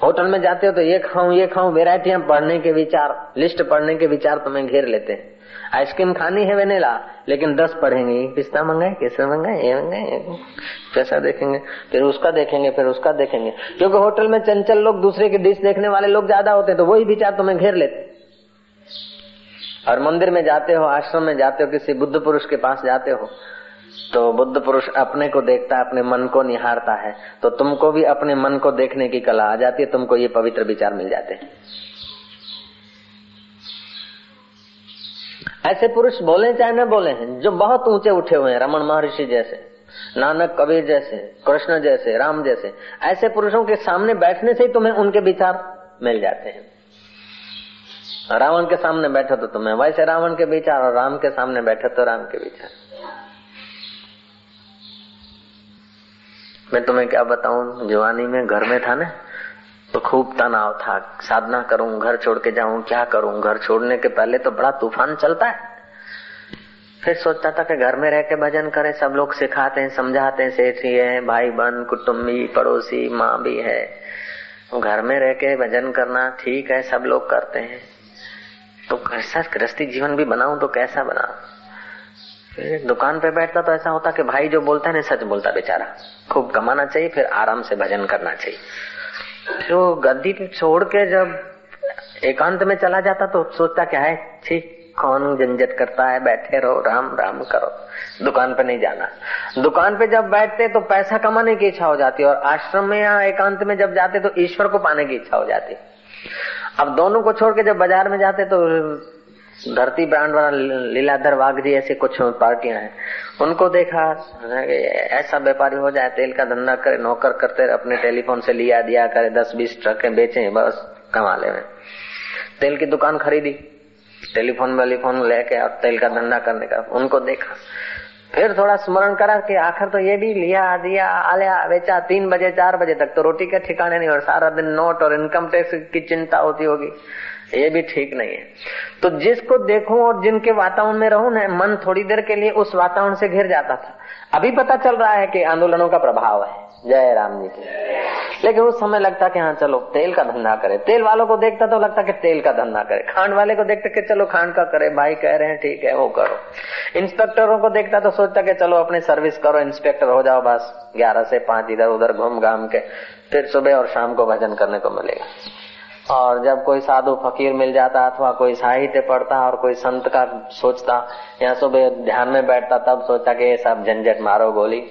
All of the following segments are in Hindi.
होटल में जाते हो तो ये खाऊं ये खाऊं वेराइटियाँ पढ़ने के विचार लिस्ट पढ़ने के विचार तुम्हें घेर लेते हैं। आइसक्रीम खानी है वेनेला लेकिन दस पढ़ेंगे पिस्ता मंगाए, केसर मंगाए, ये मंगाए कैसा देखेंगे? फिर उसका देखेंगे, फिर उसका देखेंगे। क्योंकि होटल में चंचल लोग दूसरे की डिश देखने वाले लोग ज़्यादा होते हैं तो वही विचार तुम्हें घेर लेते और मंदिर में जाते हो, आश्रम में जाते हो, किसी बुद्ध पुरुष के पास जाते हो तो बुद्ध पुरुष अपने को देखता है अपने मन को निहारता है। तो तुमको भी अपने मन को देखने की कला आ जाती है, तुमको ये पवित्र विचार मिल जाते हैं। ऐसे पुरुष बोले चाहे न बोले हैं, जो बहुत ऊँचे उठे हुए हैं रमन महर्षि जैसे, नानक कबीर जैसे, कृष्ण जैसे, राम जैसे, ऐसे पुरुषों के सामने बैठने से ही तुम्हें उनके विचार मिल जाते हैं। रावण के सामने बैठो तो तुम्हें, वैसे रावण के विचार और राम के सामने बैठे तो राम के विचार। मैं तुम्हें क्या बताऊँ? जवानी में घर में था ना तो खूब तनाव था। साधना करूँ, घर छोड़ के जाऊँ, क्या करूँ? घर छोड़ने के पहले तो बड़ा तूफ़ान चलता है। फिर सोचता था कि घर में रह के भजन करें, सब लोग सिखाते हैं, समझाते हैं, सेठ है भाई बहन कुटुम्बी पड़ोसी, माँ भी है। घर में रह के भजन करना ठीक है, सब लोग करते हैं। तो कैसा गृहस्थी जीवन भी बनाऊँ तो कैसा बनाऊ? दुकान पे बैठता तो ऐसा होता कि भाई जो बोलता है ना, सच बोलता बेचारा। खूब कमाना चाहिए, फिर आराम से भजन करना चाहिए। जो गद्दी छोड़ के जब एकांत में चला जाता तो सोचता क्या है ठीक कौन झंझट करता है, बैठे रहो, राम राम करो। दुकान पे नहीं जाना। दुकान पे जब बैठते तो पैसा कमाने की इच्छा हो जाती और आश्रम में या एकांत में जब जाते तो ईश्वर को पाने की इच्छा हो जाती। अब दोनों को छोड़ के जब बाज़ार में जाते तो धरती ब्रांड वाला लीलाधर वाघ जी ऐसी कुछ पार्टियाँ हैं। उनको देखा ऐसा व्यापारी हो जाए, तेल का धंधा करे, नौकर करते अपने टेलीफोन से लिया, दिया करे दस बीस ट्रकें बेचे, बस कमा ले तेल की दुकान खरीदी, टेलीफोन वेलीफोन लेके और तेल का धंधा करने का, उनको देखा। फिर थोड़ा स्मरण करा कि आखिर तो ये भी लिया, दिया, आलिया, बेचा, तीन बजे, चार बजे तक तो रोटी के ठिकाने नहीं, और सारा दिन नोट और इनकम टैक्स की चिंता होती होगी। ये भी ठीक नहीं है। तो जिसको देखूँ और जिनके वातावरण में रहूँ ना मन थोड़ी देर के लिए उस वातावरण से घिर जाता था। अभी पता चल रहा है कि आंदोलनों का प्रभाव है। जय राम जी की। लेकिन उस समय लगता कि हाँ चलो, तेल का धंधा करे। तेल वालों को देखता तो लगता कि तेल का धंधा करे। खांड वाले को देखते कि चलो, खांड का करे। भाई कह रहे हैं, ठीक है, वो करो। इंस्पेक्टरों को देखता तो सोचता कि चलो, अपनी सर्विस करो, इंस्पेक्टर हो जाओ, बस। ग्यारह से पाँच इधर उधर घूम घाम के। फिर सुबह और शाम को भजन करने को मिलेगा। और जब कोई साधु फकीर मिल जाता अथवा कोई साहित्य पढ़ता और कोई संत का सोचता या सुबह ध्यान में बैठता, तब सोचता कि ये सब झंझट मारो गोली।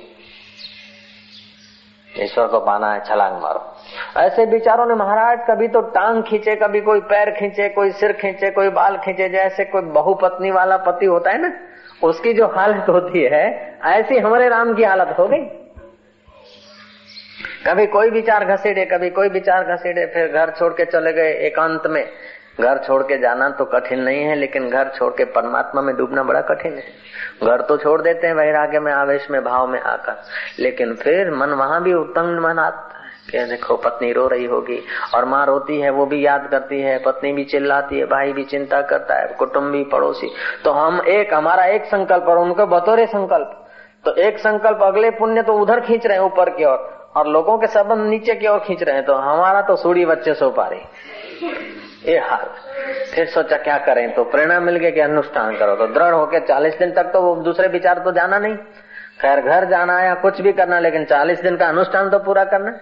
ईश्वर को पाना है, छलांग मारो। ऐसे विचारों ने महाराज कभी तो टांग खींचे, कभी कोई पैर खींचे, कोई सिर खींचे, कोई बाल खींचे, जैसे कोई बहुपत्नी वाला पति होता है ना, उसकी जो हालत होती है, ऐसी हमारे राम की हालत हो गई। कभी कोई विचार घसीटे, कभी कोई विचार घसीटे, फिर घर छोड़ के चले गए एकांत में। घर छोड़ के जाना तो कठिन नहीं है, लेकिन घर छोड़ के परमात्मा में डूबना बड़ा कठिन है। घर तो छोड़ देते हैं वैराग्य में, आवेश में, भाव में आकर। लेकिन फिर मन वहाँ भी उत्तंग मन आता देखो, पत्नी रो रही होगी, और माँ रोती है, वो भी याद करती है, पत्नी भी चिल्लाती है, भाई भी चिंता करता है कुटुम्ब भी पड़ोसी। तो हम एक, हमारा एक संकल्प और उनको बतौरे संकल्प। तो एक संकल्प, अगले पुण्य तो उधर खींच रहे हैं ऊपर की ओर। और लोगों के संबंध नीचे की ओर खींच रहे हैं तो हमारा तो सूढ़ी बच्चे सो पा रही। ये हाल। फिर सोचा, क्या करें? तो प्रेरणा मिल गई कि अनुष्ठान करो। तो दृढ़ होके चालीस दिन तक तो वो दूसरे विचार तो जाना नहीं। खैर, घर जाना या कुछ भी करना, लेकिन चालीस दिन का अनुष्ठान तो पूरा करना।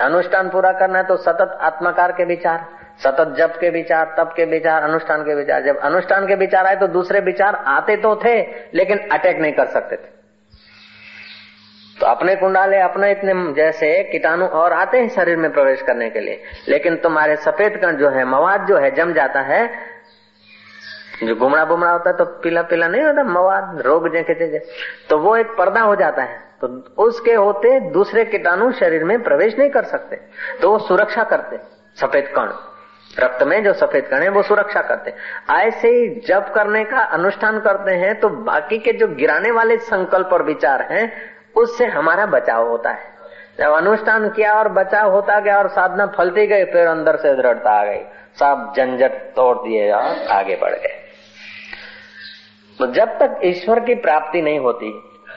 अनुष्ठान पूरा करना है तो सतत आत्माकार के विचार, सतत जप के विचार, तप के विचार, अनुष्ठान के विचार। जब अनुष्ठान के विचार आए तो दूसरे विचार आते तो थे, लेकिन अटैक नहीं कर सकते थे। तो अपने कुंडाले अपने इतने जैसे कीटाणु और आते हैं शरीर में प्रवेश करने के लिए। लेकिन तुम्हारे सफ़ेद कण जो है, मवाद जो है, जम जाता है। जो गुमड़ा बुमड़ा होता है तो पीला पीला नहीं होता, मवाद, रोग जैसे तो वो एक पर्दा हो जाता है। तो उसके होते दूसरे कीटाणु शरीर में प्रवेश नहीं कर सकते। तो वो सुरक्षा करते, सफ़ेद कण। रक्त में जो सफ़ेद कण है, वो सुरक्षा करते। ऐसे ही जब करने का अनुष्ठान करते हैं तो बाकी के जो गिराने वाले संकल्प और विचार हैं उससे हमारा बचाव होता है। जब अनुष्ठान किया और बचाव होता गया और साधना फलती गई, फिर अंदर से दृढ़ता आ गई। सब झंझट तोड़ दिए और आगे बढ़ गए। तो जब तक ईश्वर की प्राप्ति नहीं होती,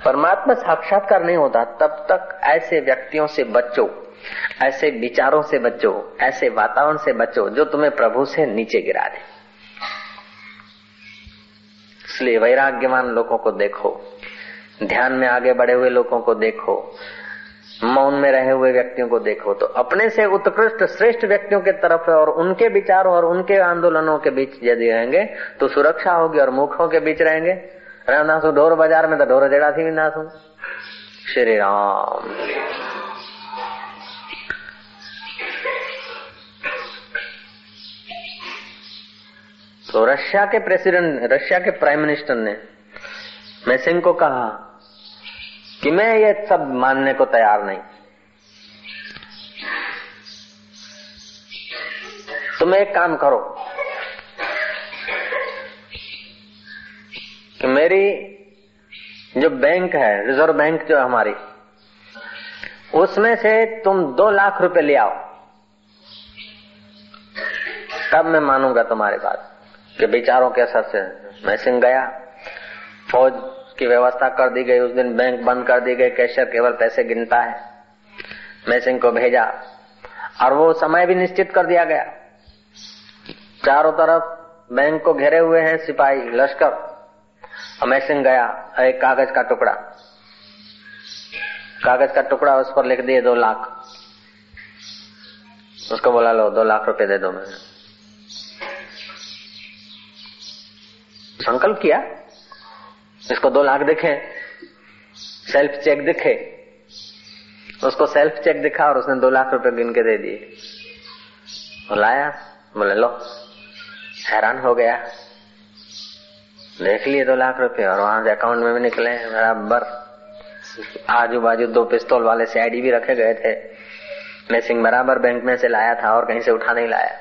परमात्मा साक्षात्कार नहीं होता, तब तक ऐसे व्यक्तियों से बचो, ऐसे विचारों से बचो, ऐसे वातावरण से बचो, जो तुम्हें प्रभु से नीचे गिरा दे। इसलिए वैराग्यवान लोगों को देखो। ध्यान में आगे बढ़े हुए लोगों को देखो, मौन में रहे हुए व्यक्तियों को देखो। तो अपने से उत्कृष्ट श्रेष्ठ व्यक्तियों के तरफ़ और उनके विचारों और उनके आंदोलनों के बीच यदि रहेंगे तो सुरक्षा होगी और मुखों के बीच रहेंगे। रहना ढोर बाज़ार में तो ढोर जड़ा थी विंदासू श्री राम। तो रशिया के प्रेसिडेंट, रशिया के प्राइम मिनिस्टर ने मैसिंग को कहा, कि मैं ये सब मानने को तैयार नहीं। तुम एक काम करो, कि मेरी जो बैंक है, रिज़र्व बैंक जो हमारी, उसमें से तुम दो लाख रुपए ले आओ। तब मैं मानूँगा तुम्हारे बात, कि विचारों के असर से मैं सिंह गया, फौज की व्यवस्था कर दी गई, उस दिन बैंक बंद कर दी गई कैशियर केवल पैसे गिनता है। मैं सिंह को भेजा। और वो समय भी निश्चित कर दिया गया। चारों तरफ़ बैंक को घेरे हुए हैं सिपाही, लश्कर। और मैं सिंह गया, एक कागज़ का टुकड़ा। कागज़ का टुकड़ा उस पर लिख दिए, दो लाख। उसको बोला, लो, दो लाख रुपए दे दो मैंने। संकल्प किया? इसको दो लाख दिखे सेल्फ चेक दिखे, उसको सेल्फ चेक दिखा और उसने दो लाख रुपए गिन के दे दिए। लाया, बोले, लो, हैरान हो गया। देख लिए दो लाख रुपए और वहाँ से अकाउंट में भी निकले बराबर। आजू बाजू दो पिस्तौल वाले से सीआईडी भी रखे गए थे। मैं सिंह बराबर बैंक में से लाया था और कहीं से उठा नहीं लाया।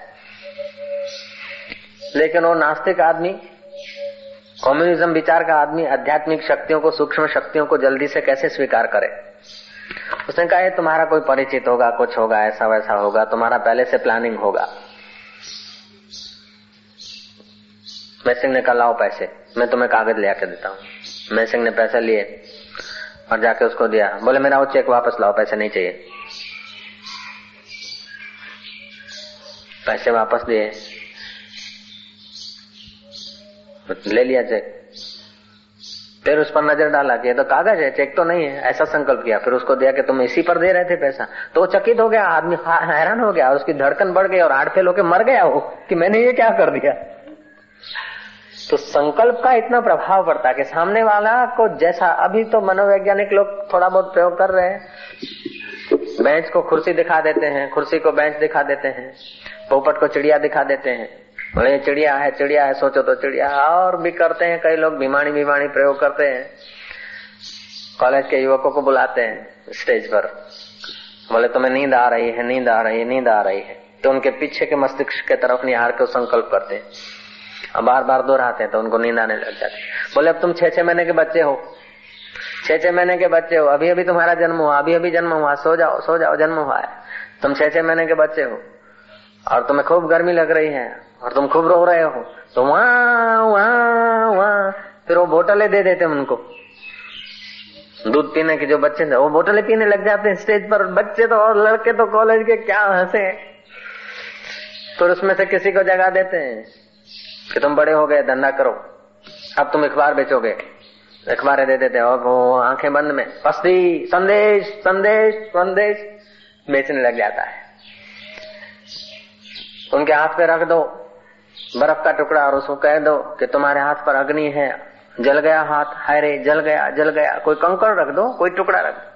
लेकिन वो नास्तिक आदमी कम्युनिज्म विचार का आदमी आध्यात्मिक शक्तियों को, सूक्ष्म शक्तियों को जल्दी से कैसे स्वीकार करे? उसने कहा तुम्हारा कोई परिचित होगा, कुछ होगा, ऐसा वैसा होगा, तुम्हारा पहले से प्लानिंग होगा। मैं सिंह ने कहा, लाओ पैसे, मैं तुम्हें कागज़ ले आके देता हूँ। मैं सिंह ने पैसे लिए और जाके उसको दिया। बोले, मेरा वो चेक वापस लाओ, पैसे नहीं चाहिए। पैसे वापस दिए। ले लिया चेक फिर उस पर नज़र डाला कि ये तो कागज़ है चेक तो नहीं है, ऐसा संकल्प किया। फिर उसको दिया कि तुम इसी पर दे रहे थे पैसा। तो वो चकित हो गया, आदमी हैरान हो गया और उसकी धड़कन बढ़ गई और हार्ट फेल होकर मर गया वो, कि मैंने ये क्या कर दिया? तो संकल्प का इतना प्रभाव पड़ता है कि सामने वाला को जैसा अभी तो मनोवैज्ञानिक लोग थोड़ा बहुत प्रयोग कर रहे हैं। बेंच को कुर्सी दिखा देते हैं, कुर्सी को बेंच दिखा देते हैं, पोपट को चिड़िया दिखा देते हैं। बोले चिड़िया है चिड़िया है, सोचो तो चिड़िया और भी करते हैं, कई लोग बीमाणी बीमाणी प्रयोग करते हैं। कॉलेज के युवकों को बुलाते हैं स्टेज पर। बोले, तुम्हें नींद आ रही है, नींद आ रही है, नींद आ रही है। तो उनके पीछे के मस्तिष्क के तरफ़ निहार के संकल्प करते हैं। अब बार बार दोहराते हैं तो उनको नींद आने लग जाती बोले, अब तुम छह छह महीने के बच्चे हो। छह छह महीने के बच्चे हो। अभी अभी तुम्हारा जन्म हुआ अभी अभी जन्म हुआ, सो जाओ सो जाओ, जन्म हुआ है। तुम छह छह महीने के बच्चे हो। और तुम्हें खूब गर्मी लग रही है। और तुम खूब रो रहे हो। तो वहाँ वहाँ वहाँ। फिर वो बोतलें दे देते उनको। दूध पीने के जो बच्चे थे वो बोटले पीने लग जाते हैं स्टेज पर। बच्चे तो और लड़के तो कॉलेज के क्या हंसे। फिर उसमें से किसी को जगा देते हैं कि तुम बड़े हो गए, धंधा करो। अब तुम अखबार बेचोगे। अखबारें दे देते और वो आँखें बंद में पस्ती संदेश संदेश संदेश, बेचने लग जाता है। उनके हाथ पे रख दो। बर्फ़ का टुकड़ा और उसको कह दो कि तुम्हारे हाथ पर अग्नि है। जल गया हाथ हायरे जल गया जल गया। कोई कंकड़ रख दो, कोई टुकड़ा रख दो।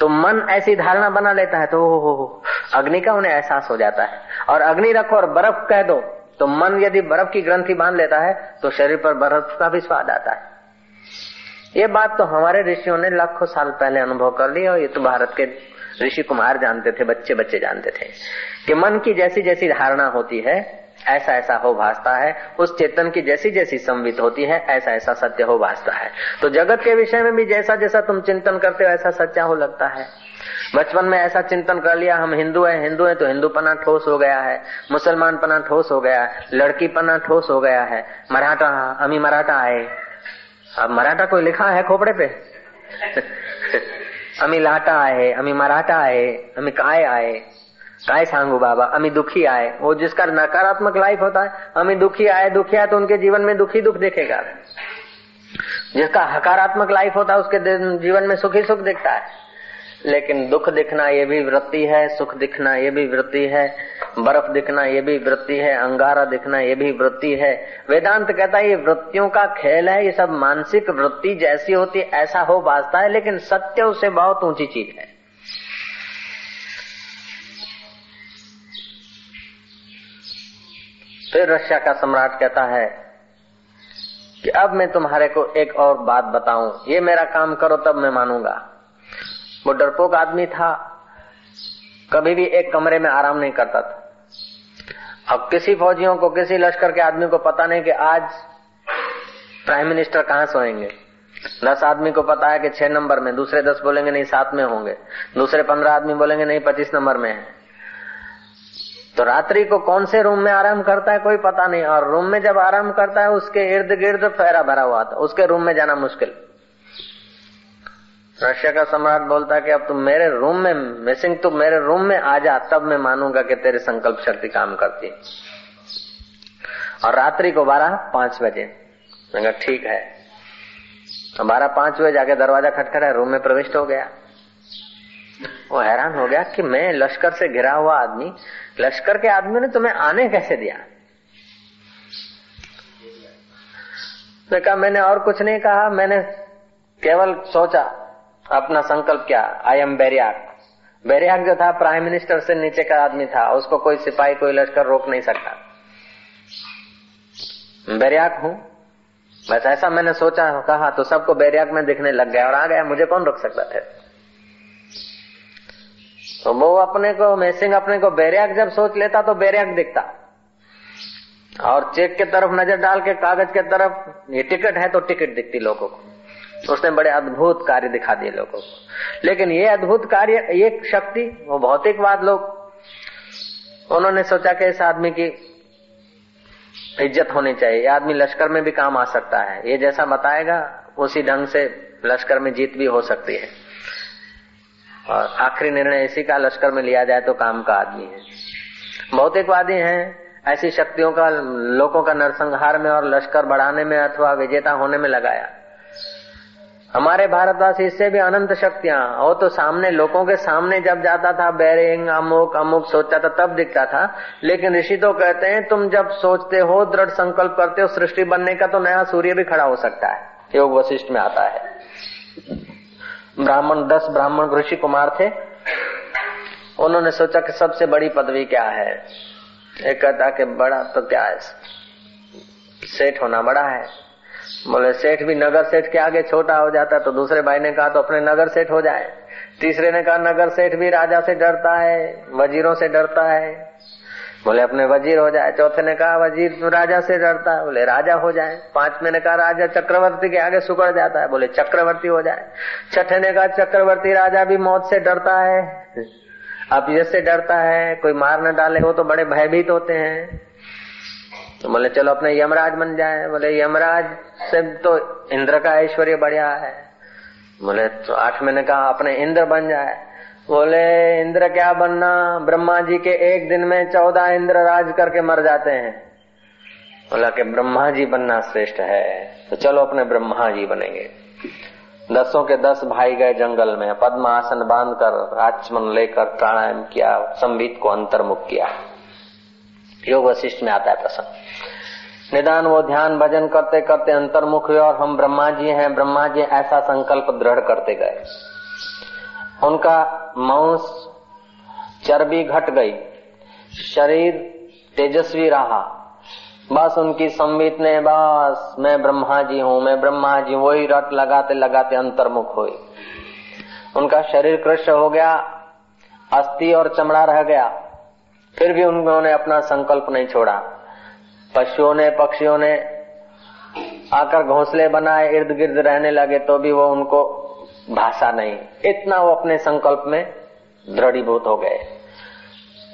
तो मन ऐसी धारणा बना लेता है तो हो हो हो। अग्नि का उन्हें एहसास हो जाता है। और अग्नि रखो और बर्फ़ कह दो। तो मन यदि बर्फ़ की ग्रंथि बाँध लेता है तो शरीर पर बर्फ़ का भी स्वाद आता है। ये बात तो हमारे ऋषियों ने लाखों साल पहले अनुभव कर ली, और ये तो भारत के ऋषि कुमार जानते थे बच्चे बच्चे जानते थे। कि मन की जैसी जैसी धारणा होती है ऐसा ऐसा हो भासता है, उस चेतन की जैसी जैसी संवित होती है, ऐसा ऐसा सत्य हो भासता है। तो जगत के विषय में भी जैसा जैसा तुम चिंतन करते हो, ऐसा सच्चा हो लगता है। बचपन में ऐसा चिंतन कर लिया, हम हिंदू हैं हिंदू हैं तो हिंदू पना ठोस हो गया है मुसलमान पना ठोस हो गया है लड़की पना ठोस हो गया है। मराठा, अमी मराठा आए। अब मराठा कोई लिखा है खोपड़े पे? अमी लाटा आए, अमी मराठा आए, अमी काय आहे काय सांगू बाबा, अमी दुखी आए। वो जिसका नकारात्मक लाइफ होता है, अमी दुखी आए दुखी आए तो उनके जीवन में दुखी दुख देखेगा। जिसका हकारात्मक लाइफ होता है, उसके जीवन में सुखी सुख दिखता है। लेकिन दुख दिखना ये भी वृत्ति है, सुख दिखना ये भी वृत्ति है, बर्फ़ दिखना ये भी वृत्ति है, अंगारा दिखना ये भी वृत्ति है। वेदांत कहता है, ये वृत्तियों का खेल है, ये सब मानसिक वृत्ति जैसी होती ऐसा हो बाजता है, लेकिन सत्य उससे बहुत ऊँची चीज़ है। फिर रशिया का सम्राट कहता है कि अब मैं तुम्हारे को एक और बात बताऊँ। ये मेरा काम करो, तब मैं मानूँगा। वो डरपोक आदमी था। कभी भी एक कमरे में आराम नहीं करता था। अब किसी फौजियों को, किसी लश्कर के आदमी को पता नहीं कि आज प्राइम मिनिस्टर कहाँ सोएँगे। दस आदमी को पता है कि छह नंबर में, दूसरे दस बोलेंगे नहीं, सात में होंगे। दूसरे पंद्रह आदमी बोलेंगे नहीं, पच्चीस नंबर में है। तो रात्रि को कौन से रूम में आराम करता है कोई पता नहीं, और रूम में जब आराम करता है, उसके इर्द गिर्द फेरा भरा हुआ था, उसके रूम में जाना मुश्किल। रशिया का सम्राट बोलता कि अब तुम मेरे रूम में, मिसिंग, तू मेरे रूम में आ जा, तब मैं मानूँगा कि तेरे संकल्प शक्ति काम करती और रात्रि को बारह पाँच बजे। ठीक है। तो बारह पाँच बजे जाके दरवाज़ा खटखटा रूम में प्रविष्ट हो गया। वो हैरान हो गया कि मैं लश्कर से घिरा हुआ आदमी लश्कर के आदमी ने तुम्हें आने कैसे दिया? मैं कहा, मैंने और कुछ नहीं कहा, मैंने केवल सोचा, अपना संकल्प क्या आई एम बेरियाक बैरियाक जो था प्राइम मिनिस्टर से नीचे का आदमी था, उसको कोई सिपाही, कोई लश्कर रोक नहीं सकता। बेरियाक हूँ। बस ऐसा मैंने सोचा, कहा तो सबको बेरियाक में दिखने लग गया, और आ गया, मुझे कौन रोक सकता था तो वो अपने को, मैसिंग अपने को बेरियाक जब सोच लेता तो बेरियाक दिखता। और चेक के तरफ़ नज़र डाल के कागज़ के तरफ़, ये टिकट है तो टिकट दिखती लोगों को। उसने बड़े अद्भुत कार्य दिखा दिए लोगों को। लेकिन ये अद्भुत कार्य, ये शक्ति, वो भौतिकवाद लोग, उन्होंने सोचा कि इस आदमी की इज़्ज़त होनी चाहिए। ये आदमी लश्कर में भी काम आ सकता है। ये जैसा बताएगा, उसी ढंग से लश्कर में जीत भी हो सकती है। और आखिरी निर्णय इसी का लश्कर में लिया जाए तो काम का आदमी है। भौतिकवादी हैं, ऐसी शक्तियों का, लोगों का नरसंहार में और लश्कर बढ़ाने में अथवा विजेता होने में लगाया। हमारे भारतवासी इससे भी अनंत शक्तियाँ वो तो सामने लोगों के सामने जब जाता था, बैरिंग, अमुक अमुक सोचता था, तब दिखता था। लेकिन ऋषि तो कहते हैं, तुम जब सोचते हो, दृढ़ संकल्प करते हो, सृष्टि बनने का तो नया सूर्य भी खड़ा हो सकता है। योग वशिष्ठ में आता है। ब्राह्मण, दस ब्राह्मण ऋषि कुमार थे। उन्होंने सोचा कि सबसे बड़ी पदवी क्या है? एक कहता कि बड़ा तो क्या है? सेठ होना बड़ा है। बोले, सेठ भी नगर सेठ के आगे छोटा हो जाता है तो दूसरे भाई ने कहा तो अपने नगर सेठ हो जाए। तीसरे ने कहा, नगर सेठ भी राजा से डरता है, वजीरों से डरता है। बोले, अपने वज़ीर हो जाए। चौथे ने कहा, वज़ीर राजा से डरता है। बोले, राजा हो जाए। पांचवे ने कहा, राजा चक्रवर्ती के आगे सुकड़ जाता है। बोले, चक्रवर्ती हो जाए। छठे ने कहा, चक्रवर्ती राजा भी मौत से डरता है। अब जैसे डरता है, कोई मार न डाले, वो तो बड़े भयभीत होते हैं। तो बोले, चलो, अपने यमराज बन जाए। बोले, यमराज से तो इंद्र का ऐश्वर्य बढ़िया है। बोले तो आठ महीने कहा, अपने इंद्र बन जाए। बोले, इंद्र क्या बनना? ब्रह्मा जी के एक दिन में चौदह इंद्र राज करके मर जाते हैं। बोला कि ब्रह्मा जी बनना श्रेष्ठ है तो चलो अपने ब्रह्मा जी बनेंगे। दसों के दस भाई गए जंगल में पद्म आसन बाँध कर आचमन लेकर प्राणायाम किया, संबित को अंतर्मुख किया। योग वशिष्ठ में आता है प्रसंग। निदान वो ध्यान भजन करते करते अंतर्मुख हुए और हम ब्रह्मा जी हैं, ब्रह्मा जी ऐसा संकल्प दृढ़ करते गए। उनका मांस चर्बी घट गई। शरीर तेजस्वी रहा। बस उनकी संबित ने, बस, मैं ब्रह्मा जी हूँ, मैं ब्रह्मा जी वही रट लगाते लगाते अंतर्मुख हुई। उनका शरीर कृष्ण हो गया, अस्थि और चमड़ा रह गया। फिर भी उन्होंने अपना संकल्प नहीं छोड़ा। पशुओं ने, पक्षियों ने आकर घोंसले बनाए इर्द गिर्द रहने लगे तो भी वो उनको भाषा नहीं, इतना वो अपने संकल्प में दृढ़ीभूत हो गए।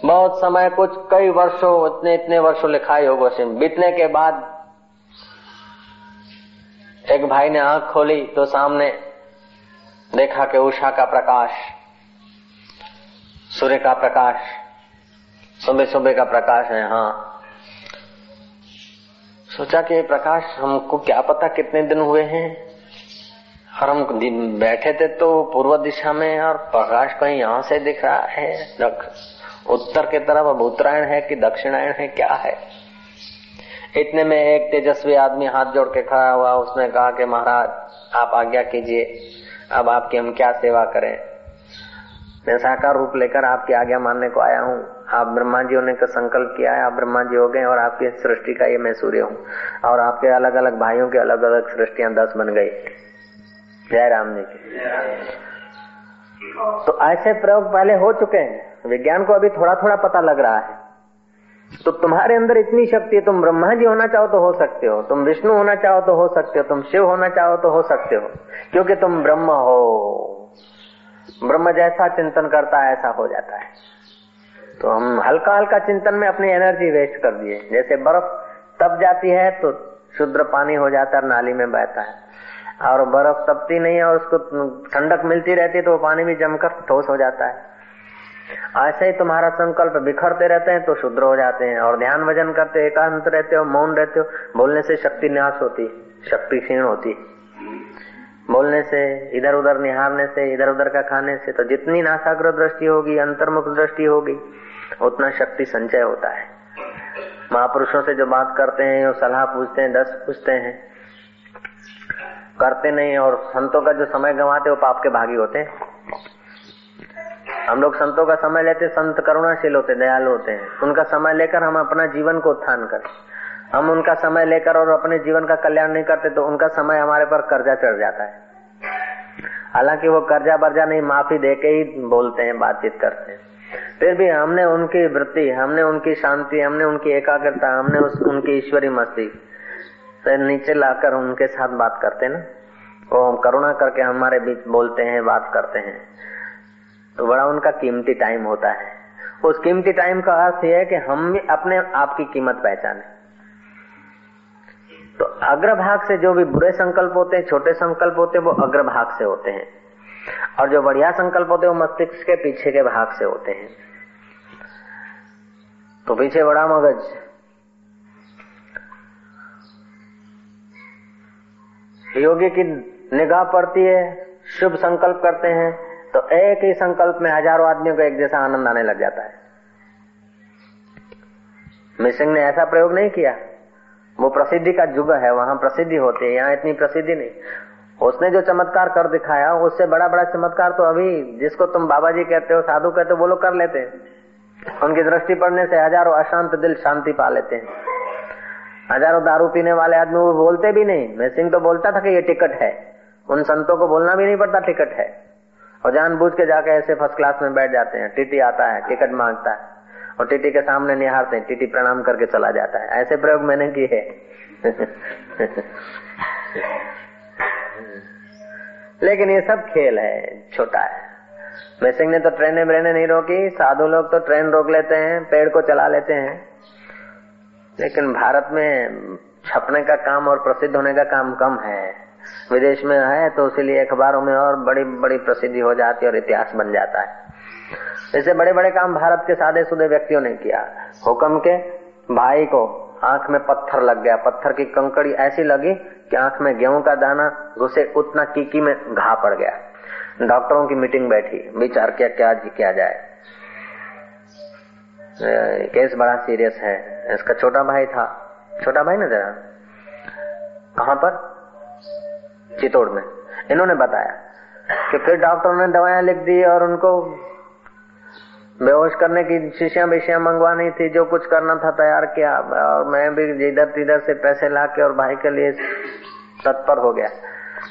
बहुत समय कुछ, कई वर्षों, इतने इतने वर्षों लिखा योग वशिम बीतने के बाद एक भाई ने आँख खोली तो सामने देखा कि उषा का प्रकाश, सूर्य का प्रकाश, सुबह सुबह का प्रकाश है हाँ। सोचा कि प्रकाश, हमको क्या पता कितने दिन हुए हैं? और हम बैठे थे तो पूर्व दिशा में और प्रकाश कहीं यहाँ से दिख रहा है। उत्तर की तरफ़ अब उत्तरायण है कि दक्षिणायण है, क्या है? इतने में एक तेजस्वी आदमी हाथ जोड़ के खड़ा हुआ, उसने कहा कि महाराज, आप आज्ञा कीजिए, अब आपकी हम क्या सेवा करें? मैं साकार रूप लेकर आपकी आज्ञा मानने को आया हूँ। आप ब्रह्मा जी होने का संकल्प किया है, आप ब्रह्मा जी हो गए और आपकी सृष्टि का ये मैं सूर्य हूँ। और आपके अलग अलग भाइयों की अलग अलग सृष्टियाँ दस बन गई। जय राम जी की। तो ऐसे प्रयोग पहले हो चुके हैं। विज्ञान को अभी थोड़ा थोड़ा पता लग रहा है। तो तुम्हारे अंदर इतनी शक्ति है, तुम ब्रह्मा जी होना चाहो तो हो सकते हो, तुम विष्णु होना चाहो तो हो सकते हो, तुम शिव होना चाहो तो हो सकते हो, क्योंकि तुम ब्रह्म हो। ब्रह्म जैसा चिंतन करता है, ऐसा हो जाता है। तो हम हल्का हल्का चिंतन में अपनी एनर्जी वेस्ट कर दिए। जैसे बर्फ़ तब जाती है तो शुद्र पानी हो जाता है, नाली में बहता है। और बर्फ़ तपती नहीं है और उसको ठंडक मिलती रहती है तो वो पानी भी जमकर ठोस हो जाता है। ऐसे ही तुम्हारा संकल्प बिखरते रहते हैं तो शुद्र हो जाते हैं और ध्यान वज़न करते एकांत रहते हो, मौन रहते हो, बोलने से शक्ति न्यास होती, शक्ति क्षीण होती। बोलने से इधर उधर निहारने से इधर उधर का खाने से तो जितनी नासाग्र दृष्टि होगी, अंतर्मुख दृष्टि होगी, उतना शक्ति संचय होता है। महापुरुषों से जो बात करते हैं, वो सलाह पूछते हैं, दस पूछते हैं करते नहीं और संतों का जो समय गंवाते वो पाप के भागी होते हम लोग संतों का समय लेते, संत करुणाशील होते, दयालु होते हैं। उनका समय लेकर हम अपना जीवन को उत्थान करें। हम उनका समय लेकर और अपने जीवन का कल्याण नहीं करते तो उनका समय हमारे पर कर्जा चढ़ जाता है। हालाँकि वो कर्जा बर्जा नहीं, माफ़ी दे के ही बोलते हैं, बातचीत करते हैं। फिर भी हमने उनकी वृत्ति, हमने उनकी शांति, हमने उनकी एकाग्रता, हमने उस, उनकी ईश्वरी मस्ती से नीचे लाकर उनके साथ बात करते ना। वो करुणा करके हमारे बीच बोलते हैं, बात करते हैं तो बड़ा उनका कीमती टाइम होता है। उस कीमती टाइम का अर्थ यह है कि हम भी अपने आप की कीमत पहचाने। तो अग्रभाग से जो भी बुरे संकल्प होते हैं, छोटे संकल्प होते हैं, वो अग्रभाग से होते हैं। और जो बढ़िया संकल्प होते हैं, वो मस्तिष्क के पीछे के भाग से होते हैं। तो पीछे बड़ा मगज। योगी की निगाह पड़ती है, शुभ संकल्प करते हैं तो एक ही संकल्प में हज़ारों आदमियों को एक जैसा आनंद आने लग जाता है। मिसिंग ने ऐसा प्रयोग नहीं किया। वो प्रसिद्धि का युग है, वहाँ प्रसिद्धि होती है, यहाँ इतनी प्रसिद्धि नहीं। उसने जो चमत्कार कर दिखाया, उससे बड़ा बड़ा चमत्कार तो अभी जिसको तुम बाबा जी कहते हो, साधु कहते हो, वो लोग कर लेते हैं। उनकी दृष्टि पड़ने से हज़ारों अशांत दिल शांति पा लेते हैं। हज़ारों दारू पीने वाले आदमी वो बोलते भी नहीं। मैं सिंह तो बोलता था कि ये टिकट है। उन संतों को बोलना भी नहीं पड़ता, टिकट है। और जानबूझ के जाके ऐसे फ़र्स्ट क्लास में बैठ जाते हैं। टीटी आता है, टिकट माँगता है। और टीटी के सामने निहारते हैं, टीटी प्रणाम करके चला जाता है। ऐसे प्रयोग मैंने किए लेकिन ये सब खेल है, छोटा है। मैसिंग ने तो ट्रेने ब्रेने नहीं रोकी, साधु लोग तो ट्रेन रोक लेते हैं, पेड़ को चला लेते हैं। लेकिन भारत में छपने का काम और प्रसिद्ध होने का काम कम है। विदेश में है तो इसीलिए अखबारों में और बड़ी बड़ी प्रसिद्धि हो जाती है और इतिहास बन जाता है। ऐसे बड़े बड़े काम भारत के सादे सुदे व्यक्तियों ने किया। हुक्म के भाई को आँख में पत्थर लग गया। पत्थर की कंकड़ी ऐसी लगी कि आँख में गेहूँ का दाना घुसे उतना कीकी में घा पड़ गया। डॉक्टरों की मीटिंग बैठी। विचार किया, क्या किया जाए? केस बड़ा सीरियस है। इसका छोटा भाई था। छोटा भाई ना जरा? कहाँ पर? चितौड़ में। इन्होंने बताया कि फिर डॉक्टरों ने दवाएँ लिख दी और उनको बेहोश करने की शीशियाँ बेशियाँ मंगवानी थी, जो कुछ करना था तैयार किया। और मैं भी इधर तिधर से पैसे ला के और भाई के लिए तत्पर हो गया।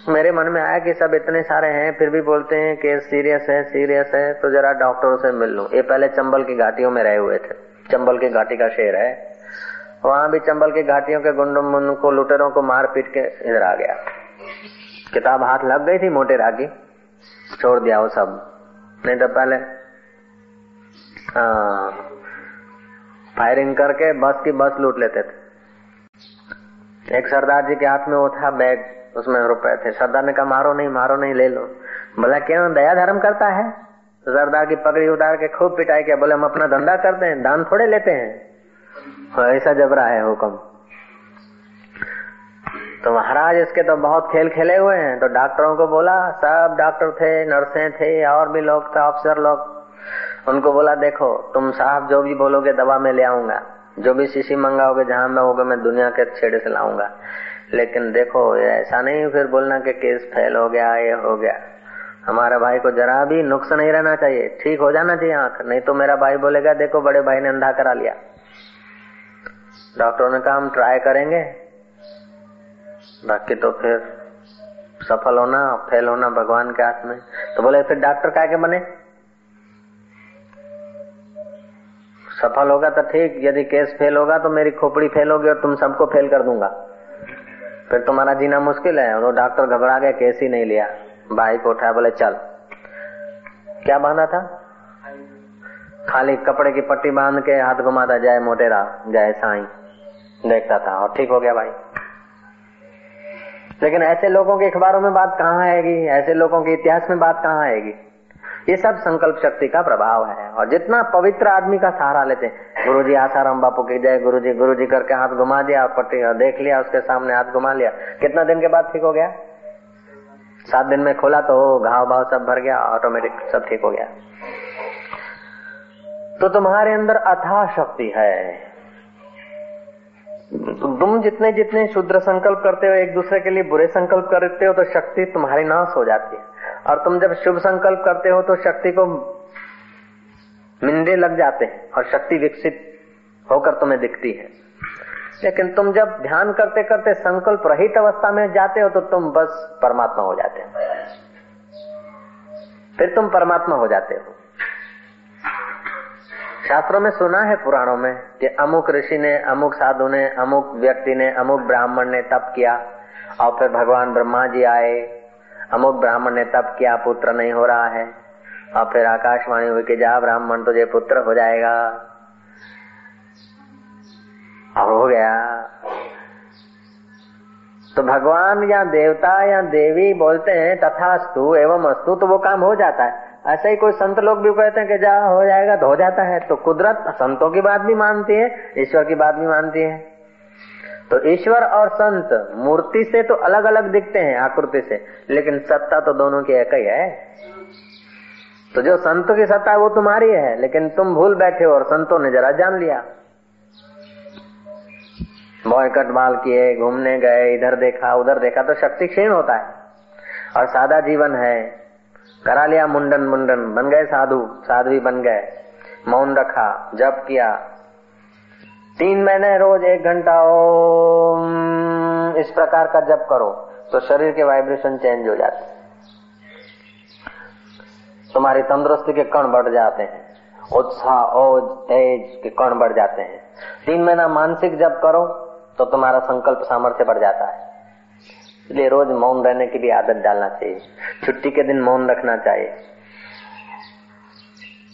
मेरे मन में आया कि सब इतने सारे हैं, फिर भी बोलते हैं कि सीरियस है सीरियस है तो जरा डॉक्टरों से मिल लू। ये पहले चंबल की घाटियों में रहे हुए थे। चंबल की घाटी का शेर है। वहाँ भी चंबल की घाटियों के गुंडों को, लुटेरों को मार पीट के इधर आ गया। किताब हाथ लग गई थी मोटे रागी। छोड़ दिया वो सब। नहीं तो पहले फायरिंग करके बस की बस लूट लेते थे। एक सरदार जी के हाथ में वो था बैग उसमें रुपए थे। सरदार ने कहा मारो नहीं मारो नहीं ले लो। बोला क्यों? दया धर्म करता है? सरदार की पगड़ी उतार के खूब पिटाई के बोले हम अपना धंधा करते हैं दान थोड़े लेते हाँ, ऐसा जबरा है हुक्म। तो महाराज इसके तो बहुत खेल खेले हुए हैं। तो डॉक्टरों को बोला, सब डॉक्टर थे, नर्सें थे, और भी लोग थे, अफसर लोग। उनको बोला, देखो, तुम साहब जो भी बोलोगे दवा में ले आऊँगा। जो भी शीशी मंगाओगे, जहाँ मैं होगा, मैं दुनिया के छेड़े से लाऊँगा। लेकिन देखो ऐसा नहीं फिर बोलना कि केस फेल हो गया, ये हो गया। हमारा भाई को जरा भी नुक्स नहीं रहना चाहिए। ठीक हो जाना चाहिए आँख, नहीं तो मेरा भाई बोलेगा, देखो, बड़े भाई ने अंधा करा लिया। डॉक्टरों ने कहा, हम ट्राई करेंगे। बाकी तो फिर सफल होना फेल होना भगवान के हाथ में। तो बोले, फिर डॉक्टर क्या के बने? सफल होगा तो ठीक, यदि केस फेल होगा तो मेरी खोपड़ी फेल होगी और तुम सबको फेल कर दूँगा। फिर तुम्हारा जीना मुश्किल है तो डॉक्टर घबरा गया केस ही नहीं लिया। भाई को उठाया, बोले, चल। क्या बांधा था? खाली कपड़े की पट्टी बाँध के हाथ घुमाता जाए, मोटेरा, जाए साई। देखता था और ठीक हो गया भाई। लेकिन ऐसे लोगों के अखबारों में बात कहाँ आएगी? ऐसे लोगों के इतिहास में बात कहाँ आएगी? ये सब संकल्प शक्ति का प्रभाव है। और जितना पवित्र आदमी का सहारा लेते हैं गुरु जी आसाराम बापू की जय गुरु जी गुरु जी करके हाथ घुमा दिया और पट्टी देख लिया, उसके सामने हाथ घुमा लिया। कितना दिन के बाद ठीक हो गया? सात दिन में खोला तो घाव भाव सब भर गया ऑटोमेटिक सब ठीक हो गया। तो तुम्हारे अंदर अथा शक्ति है। तुम जितने जितने शुद्र संकल्प करते हो, एक दूसरे के लिए बुरे संकल्प करते हो तो शक्ति तुम्हारी नाश हो जाती है। और तुम जब शुभ संकल्प करते हो तो शक्ति को मिंदे लग जाते हैं और शक्ति विकसित होकर तुम्हें दिखती है। लेकिन तुम जब ध्यान करते करते संकल्प रहित अवस्था में जाते हो तो तुम बस परमात्मा हो जाते हो। फिर तुम परमात्मा हो जाते हो। शास्त्रों में सुना है पुराणों में कि अमुक ऋषि ने, अमुक साधु ने, अमुक व्यक्ति ने, अमुक ब्राह्मण ने तप किया और फिर भगवान ब्रह्मा जी आए। अमुक ब्राह्मण ने तप किया, पुत्र नहीं हो रहा है। और फिर आकाशवाणी हुई कि जा ब्राह्मण, तुझे पुत्र हो जाएगा। और हो गया। तो भगवान या देवता या देवी बोलते हैं, तथास्तु एवं अस्तु तो वो काम हो जाता है। ऐसे ही कोई संत लोग भी कहते हैं कि जा, हो जाएगा तो हो जाता है। तो कुदरत संतों की बात भी मानती है, ईश्वर की बात भी मानती है। तो ईश्वर और संत मूर्ति से तो अलग अलग दिखते हैं, आकृति से। लेकिन सत्ता तो दोनों की एक ही है। तो जो संतों की सत्ता है, वो तुम्हारी है। लेकिन तुम भूल बैठे हो और संतों ने जरा जान लिया। बॉयकट माल किए, घूमने गए, इधर देखा, उधर देखा तो शक्ति क्षीण होता है। और सादा जीवन है। करा लिया मुंडन मुंडन, बन गए साधु, साध्वी बन गए। मौन रखा, जप किया। तीन महीने रोज एक घंटा, ओम, इस प्रकार का जप करो तो शरीर के वाइब्रेशन चेंज हो जाते तुम्हारी तंदुरुस्ती के कण बढ़ जाते हैं, उत्साह, ओज, तेज के कण बढ़ जाते हैं। तीन महीना मानसिक जप करो तो तुम्हारा संकल्प सामर्थ्य बढ़ जाता है। इसलिए रोज मौन रहने की भी आदत डालना चाहिए। छुट्टी के दिन मौन रखना चाहिए।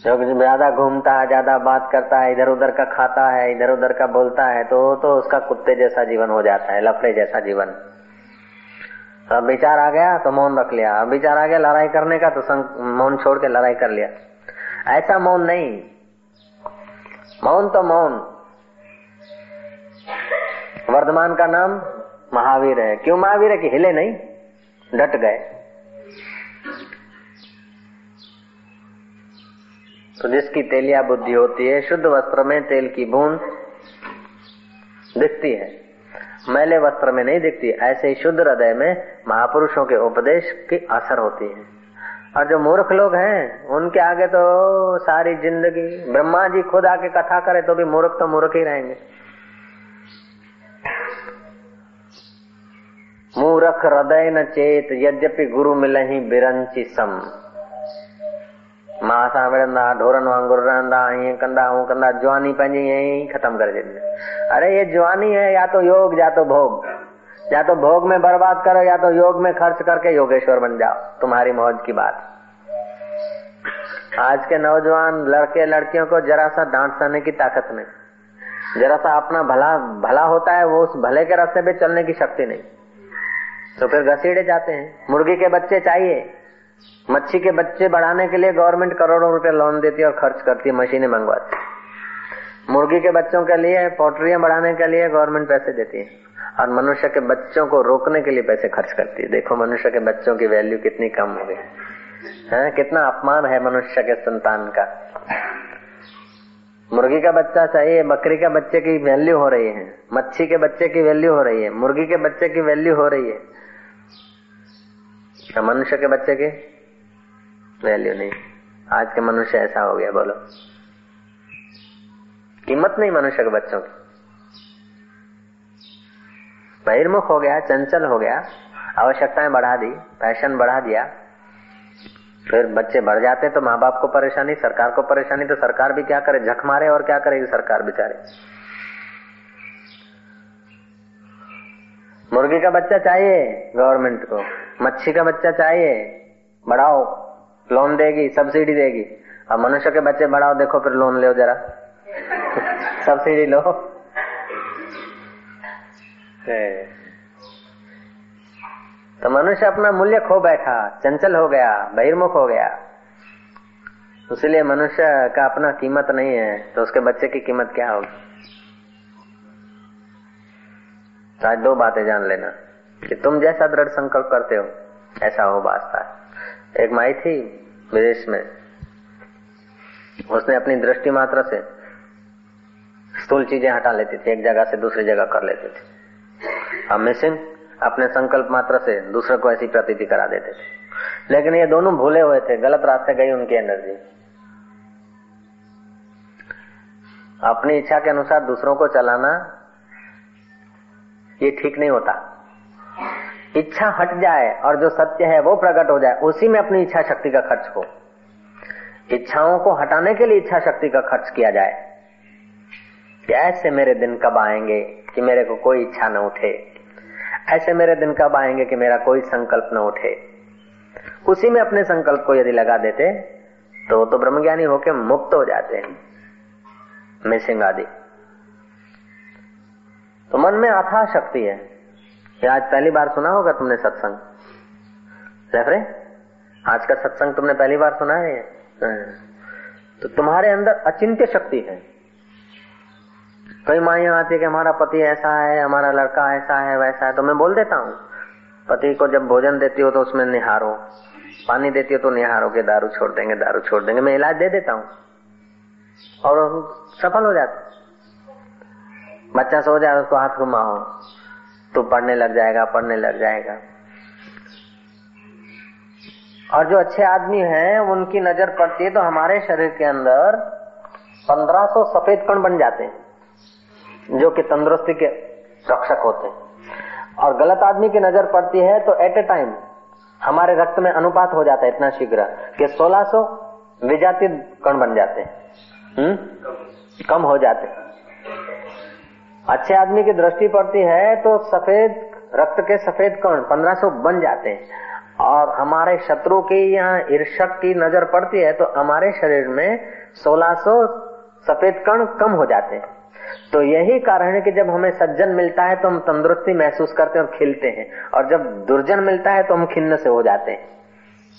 ज़्यादा घूमता है, ज़्यादा बात करता है इधर उधर का खाता है इधर उधर का बोलता है तो तो उसका कुत्ते जैसा जीवन हो जाता है, लफड़े जैसा जीवन। तो अब विचार आ गया तो मौन रख लिया। अब विचार आ गया, लड़ाई करने का तो मौन छोड़ के लड़ाई कर लिया। ऐसा मौन नहीं। मौन तो मौन। वर्धमान का नाम महावीर है। क्यों महावीर है कि हिले नहीं? डट गए। तो जिसकी तेलिया बुद्धि होती है, शुद्ध वस्त्र में तेल की बूंद दिखती है। मैले वस्त्र में नहीं दिखती, ऐसे ही शुद्ध हृदय में महापुरुषों के उपदेश की असर होती है। और जो मूर्ख लोग हैं, उनके आगे तो सारी ज़िंदगी ब्रह्मा जी खुद आके कथा करे तो भी मूर्ख तो मूर्ख ही रहेंगे। मूर्ख हृदय न चेत, यद्यपि गुरु मिलही बिरंची सम। माँ सां विढ़ंदा ढोरनि वांगुरु रहंदा ईअं कंदा हूँ कंदा, जवानी पंहिंजी ईअं ई खत्म करे छॾींदा अरे, ये जवानी है, या तो योग, या तो भोग। या तो भोग में बर्बाद करो, या तो योग में खर्च करके योगेश्वर बन जाओ। तुम्हारी मौज की बात। आज के नौजवान लड़के लड़कियों को जरा सा डांट सहने की ताकत नहीं। जरा सा अपना भला भला होता है, वो उस भले के रास्ते पे चलने की शक्ति नहीं। तो फिर घसीड़े जाते हैं। मुर्गी के बच्चे चाहिए। मच्छी के बच्चे बढ़ाने के लिए गवर्नमेंट करोड़ों रुपए लोन देती है और खर्च करती है, मशीनें मंगवाती है। मुर्गी के बच्चों के लिए पोल्ट्रियाँ बढ़ाने के लिए गवर्नमेंट पैसे देती है। और मनुष्य के बच्चों को रोकने के लिए पैसे खर्च करती है। देखो, मनुष्य के बच्चों की वैल्यू कितनी कम हो गई। है, कितना अपमान है मनुष्य के संतान का। मुर्गी का बच्चा चाहिए, बकरी का बच्चे की वैल्यू हो रही है। मच्छी के बच्चे की वैल्यू हो रही है। मुर्गी के बच्चे की वैल्यू हो रही है। मनुष्य के बच्चे की? वैल्यू नहीं। आज के मनुष्य ऐसा हो गया, बोलो। कीमत नहीं मनुष्य के बच्चों की। बहिर्मुख हो गया, चंचल हो गया, आवश्यकताएँ बढ़ा दी फ़ैशन बढ़ा दिया, फिर बच्चे बढ़ जाते तो माँ बाप को परेशानी, सरकार को परेशानी तो सरकार भी क्या करे? झक मारे और क्या करेगी सरकार बेचारे? मुर्गी का बच्चा चाहिए गवर्नमेंट को। मच्छी का बच्चा चाहिए, बढ़ाओ लोन देगी सब्सिडी देगी। अब मनुष्य के बच्चे बढ़ाओ, देखो फिर लोन लो जरा। सब्सिडी लो। तो मनुष्य अपना मूल्य खो बैठा, चंचल हो गया, बहिर्मुख हो गया। इसलिए मनुष्य का अपना कीमत नहीं है तो उसके बच्चे की कीमत क्या होगी? आज दो बातें जान लेना। कि तुम जैसा दृढ़ संकल्प करते हो, ऐसा हो वास्ता है एक माई थी विदेश में। उसने अपनी दृष्टि मात्र से स्थूल चीज़ें हटा लेती थी, एक जगह से दूसरी जगह कर लेती थी। अब मिसिंग अपने संकल्प मात्र से दूसरे को ऐसी प्रतीति करा देते थे। लेकिन ये दोनों भूले हुए थे, गलत रास्ते गई उनकी एनर्जी। अपनी इच्छा के अनुसार दूसरों को चलाना, ये ठीक नहीं होता। इच्छा हट जाए और जो सत्य है वो प्रकट हो जाए, उसी में अपनी इच्छा शक्ति का खर्च हो। इच्छाओं को हटाने के लिए इच्छा शक्ति का खर्च किया जाए। कि ऐसे मेरे दिन कब आएँगे कि मेरे को कोई इच्छा न उठे। ऐसे मेरे दिन कब आएँगे कि मेरा कोई संकल्प न उठे। उसी में अपने संकल्प को यदि लगा देते तो तो ब्रह्मज्ञानी होके मुक्त हो जाते हैं। मिसिंग आदि। तो मन में अथा शक्ति है। आज पहली बार सुना होगा तुमने सत्संग? रेफरे आज का सत्संग तुमने पहली बार सुना है? तो तुम्हारे अंदर अचिंत्य शक्ति है। कई माइया आती है कि हमारा पति ऐसा है, हमारा लड़का ऐसा है, वैसा है तो मैं बोल देता हूँ, पति को जब भोजन देती हो तो उसमें निहारो, पानी देती हो तो निहारो के दारू छोड़ देंगे, दारू छोड़ देंगे, मैं इलाज दे देता हूँ। और सफल हो जाते बच्चा सो जाए, उसको हाथ घुमाओ। तो पढ़ने लग जाएगा, पढ़ने लग जाएगा। और जो अच्छे आदमी हैं, उनकी नज़र पड़ती है तो हमारे शरीर के अंदर 1500 सफ़ेद कण बन जाते हैं, जो कि तंदुरुस्ती के रक्षक होते हैं। और गलत आदमी की नज़र पड़ती है तो एट ए टाइम हमारे रक्त में अनुपात हो जाता है इतना शीघ्र कि 1600 विजातीय कण बन जाते हैं। कम हो जाते अच्छे आदमी की दृष्टि पड़ती है तो सफ़ेद, रक्त के सफ़ेद कण 1500 बन जाते हैं। और हमारे शत्रु की यहाँ ईर्षक की नज़र पड़ती है तो हमारे शरीर में 1600 सफ़ेद कण कम हो जाते हैं। तो यही कारण है कि जब हमें सज्जन मिलता है तो हम तंदुरुस्ती महसूस करते हैं और खिलते हैं। और जब दुर्जन मिलता है तो हम खिन्न से हो जाते हैं।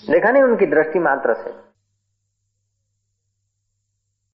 देखा नहीं उनकी दृष्टि मात्र से।